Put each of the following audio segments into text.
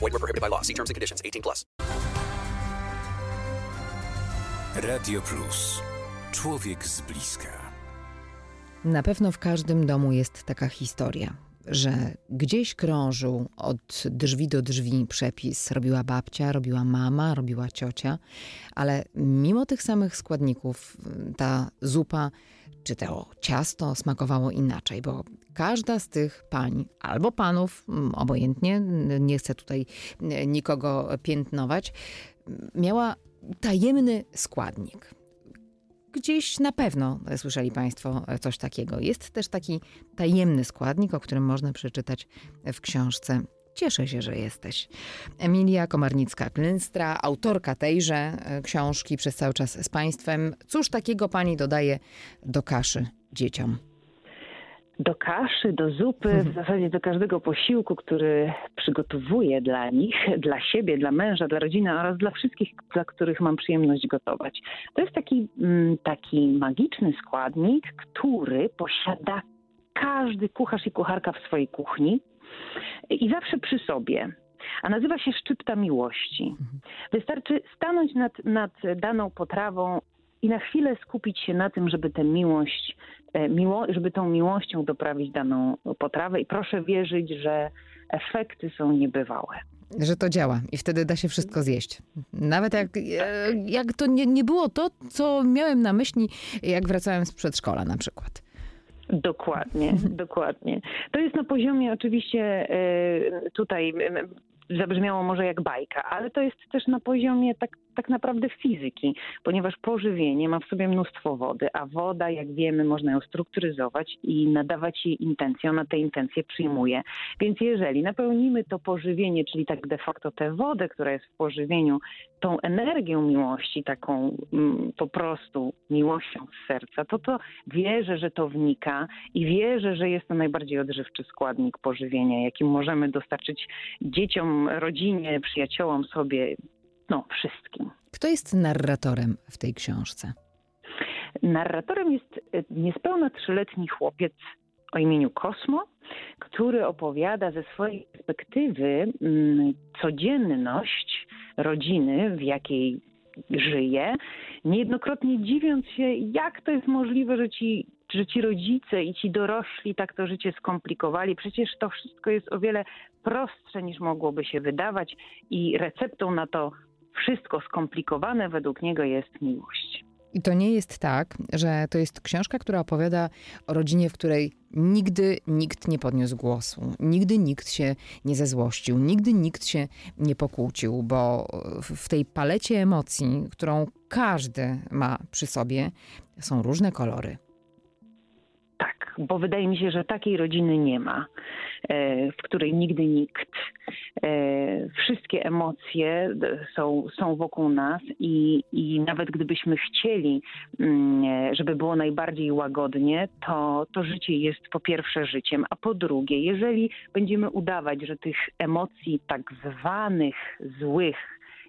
Void were prohibited by law. See terms and conditions. 18 plus. Radio Plus. Człowiek z bliska. Na pewno w każdym domu jest taka historia, że gdzieś krążył od drzwi do drzwi przepis. Robiła babcia, robiła mama, robiła ciocia, ale mimo tych samych składników ta zupa czy to ciasto smakowało inaczej, bo każda z tych pań albo panów, mm, obojętnie, nie chcę tutaj nikogo piętnować, miała tajemny składnik. Gdzieś na pewno słyszeli Państwo coś takiego. Jest też taki tajemny składnik, o którym można przeczytać w książce Cieszę się, że jesteś. Emilia Komarnicka-Klystra, autorka tejże e, książki przez cały czas z Państwem. Cóż takiego Pani dodaje do kaszy dzieciom? do kaszy, do zupy, w zasadzie do każdego posiłku, który przygotowuję dla nich, dla siebie, dla męża, dla rodziny oraz dla wszystkich, dla których mam przyjemność gotować. To jest taki, mm, taki magiczny składnik, który posiada każdy kucharz i kucharka w swojej kuchni i zawsze przy sobie. A nazywa się szczypta miłości. Wystarczy stanąć nad, nad daną potrawą i na chwilę skupić się na tym, żeby tę miłość, e, miło, żeby tą miłością doprawić daną potrawę i proszę wierzyć, że efekty są niebywałe. Że to działa i wtedy da się wszystko zjeść. Nawet jak, e, jak to nie, nie było to, co miałem na myśli, jak wracałem z przedszkola na przykład. Dokładnie, dokładnie. To jest na poziomie oczywiście e, tutaj zabrzmiało może jak bajka, ale to jest też na poziomie tak, tak naprawdę fizyki, ponieważ pożywienie ma w sobie mnóstwo wody, a woda, jak wiemy, można ją strukturyzować i nadawać jej intencję, ona te intencje przyjmuje. Więc jeżeli napełnimy to pożywienie, czyli tak de facto tę wodę, która jest w pożywieniu, tą energią miłości, taką mm, po prostu miłością z serca, to to wierzę, że to wnika i wierzę, że jest to najbardziej odżywczy składnik pożywienia, jakim możemy dostarczyć dzieciom, rodzinie, przyjaciołom, sobie, no wszystkim. Kto jest narratorem w tej książce? Narratorem jest e, niespełna trzyletni chłopiec o imieniu Kosmo, który opowiada ze swojej perspektywy mm, codzienność rodziny, w jakiej żyje, niejednokrotnie dziwiąc się, jak to jest możliwe, że ci, że ci rodzice i ci dorośli tak to życie skomplikowali. Przecież to wszystko jest o wiele prostsze niż mogłoby się wydawać i receptą na to wszystko skomplikowane według niego jest miłość. I to nie jest tak, że to jest książka, która opowiada o rodzinie, w której nigdy nikt nie podniósł głosu, nigdy nikt się nie zezłościł, nigdy nikt się nie pokłócił, bo w tej palecie emocji, którą każdy ma przy sobie, są różne kolory. Bo wydaje mi się, że takiej rodziny nie ma, e, w której nigdy nikt E, wszystkie emocje są, są wokół nas i, i nawet gdybyśmy chcieli, mm, żeby było najbardziej łagodnie, to, to życie jest po pierwsze życiem, a po drugie, jeżeli będziemy udawać, że tych emocji tak zwanych złych,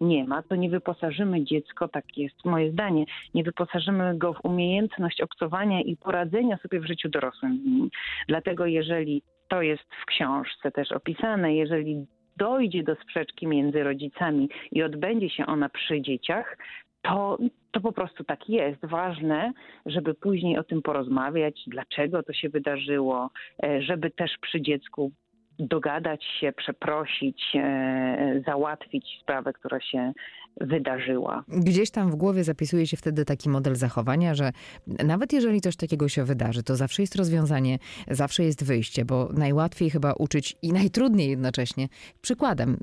nie ma, to nie wyposażymy dziecko, tak jest moje zdanie, nie wyposażymy go w umiejętność obcowania i poradzenia sobie w życiu dorosłym. Dlatego jeżeli to jest w książce też opisane, jeżeli dojdzie do sprzeczki między rodzicami i odbędzie się ona przy dzieciach, to, to po prostu tak jest. Ważne, żeby później o tym porozmawiać, dlaczego to się wydarzyło, e, żeby też przy dziecku dogadać się, przeprosić, e, załatwić sprawę, która się wydarzyła. Gdzieś tam w głowie zapisuje się wtedy taki model zachowania, że nawet jeżeli coś takiego się wydarzy, to zawsze jest rozwiązanie, zawsze jest wyjście, bo najłatwiej chyba uczyć i najtrudniej jednocześnie przykładem.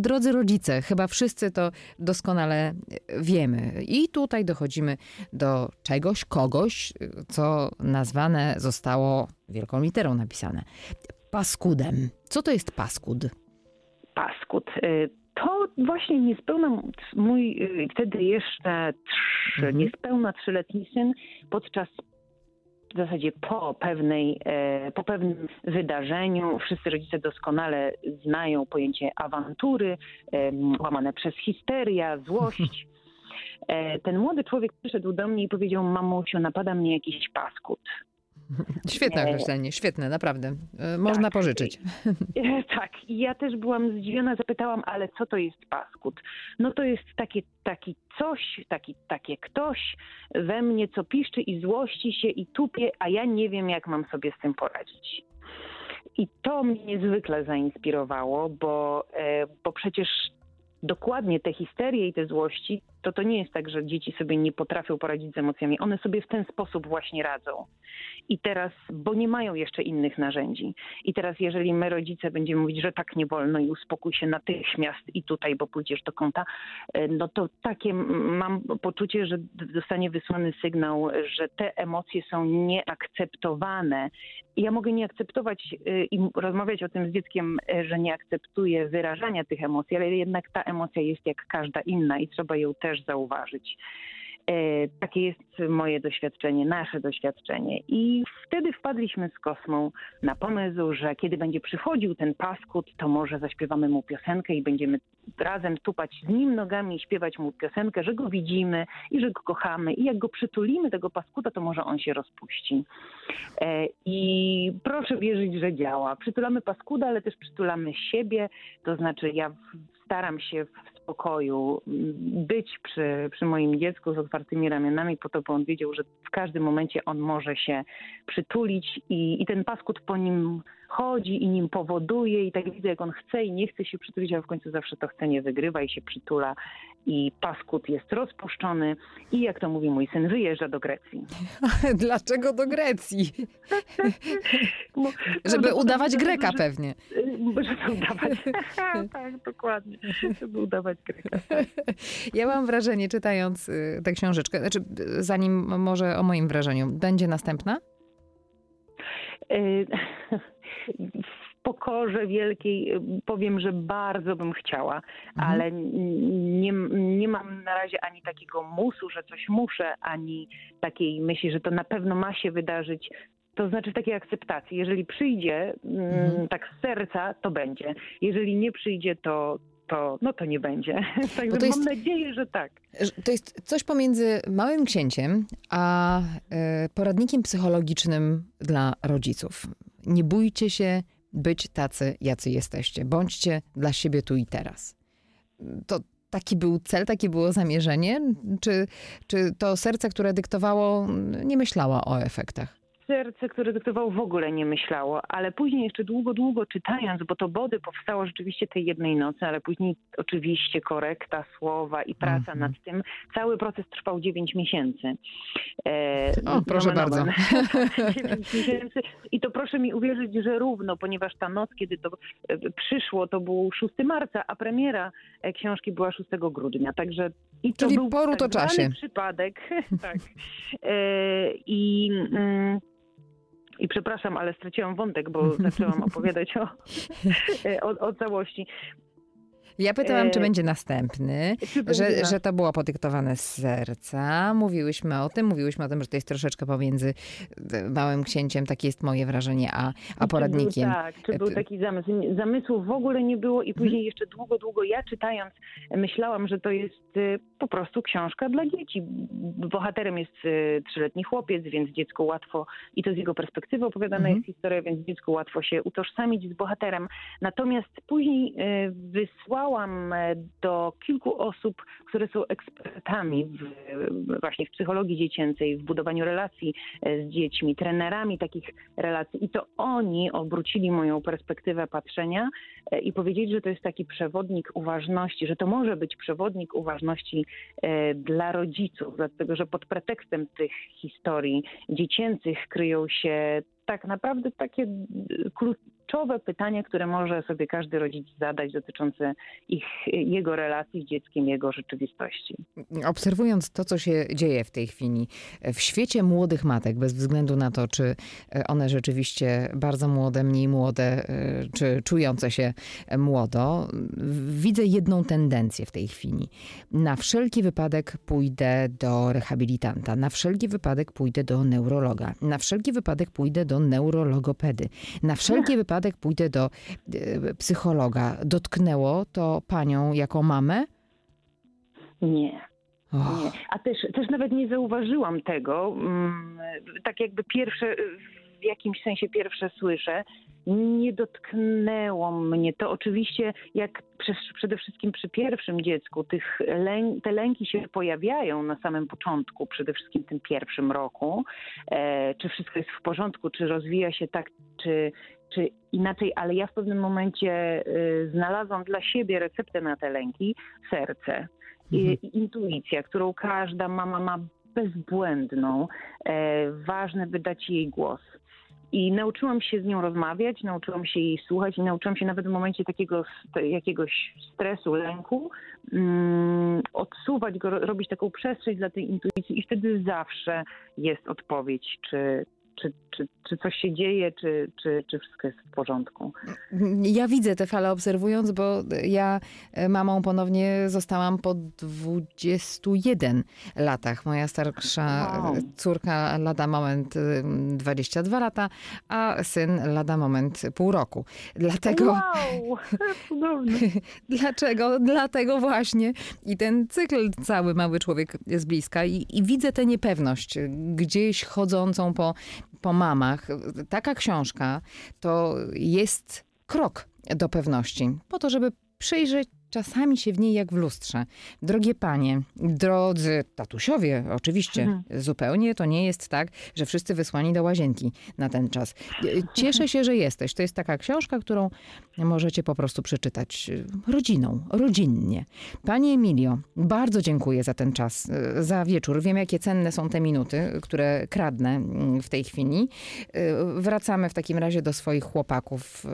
Drodzy rodzice, chyba wszyscy to doskonale wiemy. I tutaj dochodzimy do czegoś, kogoś, co nazwane zostało wielką literą napisane paskudem. Co to jest paskud? Paskud. Y, to właśnie niespełna mój y, wtedy jeszcze trzy, Mhm. niespełna trzyletni syn podczas w zasadzie po pewnej, e, po pewnym wydarzeniu, wszyscy rodzice doskonale znają pojęcie awantury, łamane przez histeria, złość. E, Ten młody człowiek przyszedł do mnie i powiedział, mamusiu, napada mnie jakiś paskut. Świetne Nie. określenie, świetne, naprawdę. E, Można Tak. pożyczyć. E, Tak, i ja też byłam zdziwiona, zapytałam, ale co to jest paskut? No to jest takie, taki coś, taki, takie ktoś we mnie, co piszczy i złości się i tupie, a ja nie wiem, jak mam sobie z tym poradzić. I to mnie niezwykle zainspirowało, bo, e, bo przecież dokładnie te histerie i te złości, to to nie jest tak, że dzieci sobie nie potrafią poradzić z emocjami. One sobie w ten sposób właśnie radzą. I teraz, bo nie mają jeszcze innych narzędzi. I teraz, jeżeli my rodzice będziemy mówić, że tak nie wolno i uspokój się natychmiast i tutaj, bo pójdziesz do kąta, e, no to takie mam poczucie, że zostanie wysłany sygnał, że te emocje są nieakceptowane. I ja mogę nie akceptować e, i rozmawiać o tym z dzieckiem, e, że nie akceptuję wyrażania tych emocji, ale jednak ta emocja jest jak każda inna i trzeba ją też zauważyć. E, Takie jest moje doświadczenie, nasze doświadczenie. I wtedy wpadliśmy z Kosmą na pomysł, że kiedy będzie przychodził ten paskut, to może zaśpiewamy mu piosenkę i będziemy razem tupać z nim nogami i śpiewać mu piosenkę, że go widzimy i że go kochamy. I jak go przytulimy, tego paskuta, to może on się rozpuści. E, I proszę wierzyć, że działa. Przytulamy paskuda, ale też przytulamy siebie. To znaczy ja staram się w spokoju mm, być przy, przy moim dziecku z otwartymi ramionami po to, by on wiedział, że w każdym momencie on może się przytulić i, i ten paskut po nim chodzi i nim powoduje i tak widzę, jak on chce i nie chce się przytulić, a w końcu zawsze to chce, nie wygrywa i się przytula i paskut jest rozpuszczony i jak to mówi mój syn, wyjeżdża do Grecji. Dlaczego do Grecji? Bo- Żeby udawać Greka że- pewnie. Żeby udawać. tak, dokładnie. Żeby udawać Greka. Ja mam wrażenie, czytając y, tę książeczkę, znaczy zanim może o moim wrażeniu, będzie następna? Pokorze wielkiej y, powiem, że bardzo bym chciała, ale n- nie, nie mam na razie ani takiego musu, że coś muszę, ani takiej myśli, że to na pewno ma się wydarzyć. To znaczy takiej akceptacji. Jeżeli przyjdzie mm, Mhm. tak z serca, to będzie. Jeżeli nie przyjdzie, to, to, no to nie będzie. Także to jest- mam nadzieję, że tak. To jest coś pomiędzy Małym Księciem a y, poradnikiem psychologicznym dla rodziców. Nie bójcie się być tacy, jacy jesteście. Bądźcie dla siebie tu i teraz. To taki był cel, takie było zamierzenie? Czy, czy to serce, które dyktowało, nie myślała o efektach? Serce, które dyktował w ogóle nie myślało, ale później jeszcze długo, długo czytając, bo to Body powstało rzeczywiście tej jednej nocy, ale później oczywiście korekta słowa i praca Mhm. nad tym. Cały proces trwał 9 miesięcy. E, O, proszę bardzo. omen. 9 miesięcy i to proszę mi uwierzyć, że równo, ponieważ ta noc, kiedy to e, przyszło, to był 6 marca, a premiera e, książki była 6 grudnia, także i to Czyli był po tak rutoczasie. zwany przypadek. tak. E, I mm, i przepraszam, ale straciłam wątek, bo zaczęłam opowiadać o, o, o całości. Ja pytałam, czy E, będzie następny, Czy będzie że, nas- że to było podyktowane z serca. Mówiłyśmy o tym, mówiłyśmy o tym, że to jest troszeczkę pomiędzy e, Małym Księciem, takie jest moje wrażenie, a, a Czy poradnikiem. Był, tak, czy był P- taki zamysł? Zamysłu w ogóle nie było i Mhm. później jeszcze długo, długo ja czytając myślałam, że to jest po prostu książka dla dzieci. Bohaterem jest trzyletni chłopiec, więc dziecku łatwo, i to z jego perspektywy opowiadana Mhm. jest historia, więc dziecku łatwo się utożsamić z bohaterem. Natomiast później wysłałam e, do kilku osób, które są ekspertami w, właśnie w psychologii dziecięcej, w budowaniu relacji e, z dziećmi, trenerami takich relacji. I to oni obrócili moją perspektywę patrzenia e, i powiedzieli, że to jest taki przewodnik uważności, że to może być przewodnik uważności e, dla rodziców, dlatego że pod pretekstem tych historii dziecięcych kryją się tak naprawdę takie, kluczowe pytanie, które może sobie każdy rodzic zadać dotyczące ich, jego relacji z dzieckiem, jego rzeczywistości. Obserwując to, co się dzieje w tej chwili w świecie młodych matek, bez względu na to, czy one rzeczywiście bardzo młode, mniej młode, e, czy czujące się młodo, widzę jedną tendencję w tej chwili. Na wszelki wypadek pójdę do rehabilitanta, na wszelki wypadek pójdę do neurologa, na wszelki wypadek pójdę do neurologopedy, na wszelki wypadek pójdę do e, psychologa. Dotknęło to panią jako mamę? Nie. Oh. Nie. A też, też nawet nie zauważyłam tego. Mm, tak jakby pierwsze, w jakimś sensie pierwsze słyszę, nie dotknęło mnie to. Oczywiście, jak przede wszystkim przy pierwszym dziecku, tych lę, te lęki się pojawiają na samym początku, przede wszystkim w tym pierwszym roku, e, czy wszystko jest w porządku, czy rozwija się tak, czy, czy inaczej, ale ja w pewnym momencie y, znalazłam dla siebie receptę na te lęki, serce. Mhm. I, intuicja, którą każda mama ma bezbłędną. E, ważne wydać jej głos. I nauczyłam się z nią rozmawiać, nauczyłam się jej słuchać i nauczyłam się nawet w momencie takiego jakiegoś stresu, lęku, um, odsuwać go, robić taką przestrzeń dla tej intuicji i wtedy zawsze jest odpowiedź, czy, czy, czy, czy coś się dzieje, czy, czy, czy wszystko jest w porządku. Ja widzę te fale obserwując, bo ja e, mamą ponownie zostałam po 21 latach. Moja starsza wow. córka lada moment 22 lata, a syn lada moment pół roku. Dlatego... Wow, Dlaczego? Dlatego właśnie. I ten cykl cały mały człowiek jest bliska i, i widzę tę niepewność gdzieś chodzącą po po mamach. Taka książka to jest krok do pewności, po to, żeby przyjrzeć czasami się w niej jak w lustrze. Drogie panie, drodzy tatusiowie, oczywiście, mhm. zupełnie to nie jest tak, że wszyscy wysłani do łazienki na ten czas. Cieszę się, że jesteś. To jest taka książka, którą możecie po prostu przeczytać y, rodziną, rodzinnie. Pani Emilio, bardzo dziękuję za ten czas, y, za wieczór. Wiem, jakie cenne są te minuty, które kradnę mm, w tej chwili. Y, wracamy w takim razie do swoich chłopaków.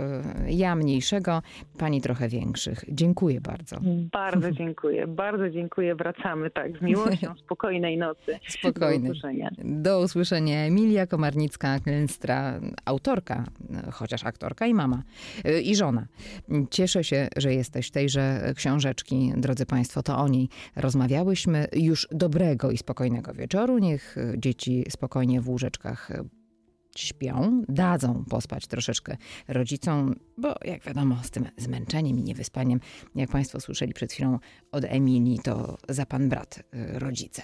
Ja mniejszego, pani trochę większych. Dziękuję bardzo. Bardzo dziękuję, bardzo dziękuję. Wracamy tak z miłością, spokojnej nocy. Spokojnej. Do usłyszenia. Do usłyszenia. Emilia Komarnicka-Klęstra, autorka, chociaż aktorka i mama i żona. Cieszę się, że jesteś tejże książeczki, drodzy Państwo, to o niej rozmawiałyśmy. Już dobrego i spokojnego wieczoru. Niech dzieci spokojnie w łóżeczkach śpią, dadzą pospać troszeczkę rodzicom, bo jak wiadomo, z tym zmęczeniem i niewyspaniem, jak Państwo słyszeli przed chwilą od Emilii, to za pan brat y, rodzice.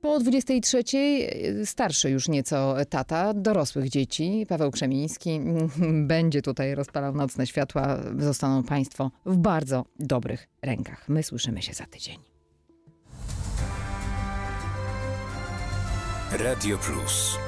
Po 23 y, starszy już nieco tata dorosłych dzieci, Paweł Krzemiński, będzie tutaj rozpalał nocne światła. Zostaną Państwo w bardzo dobrych rękach. My słyszymy się za tydzień. Radio Plus.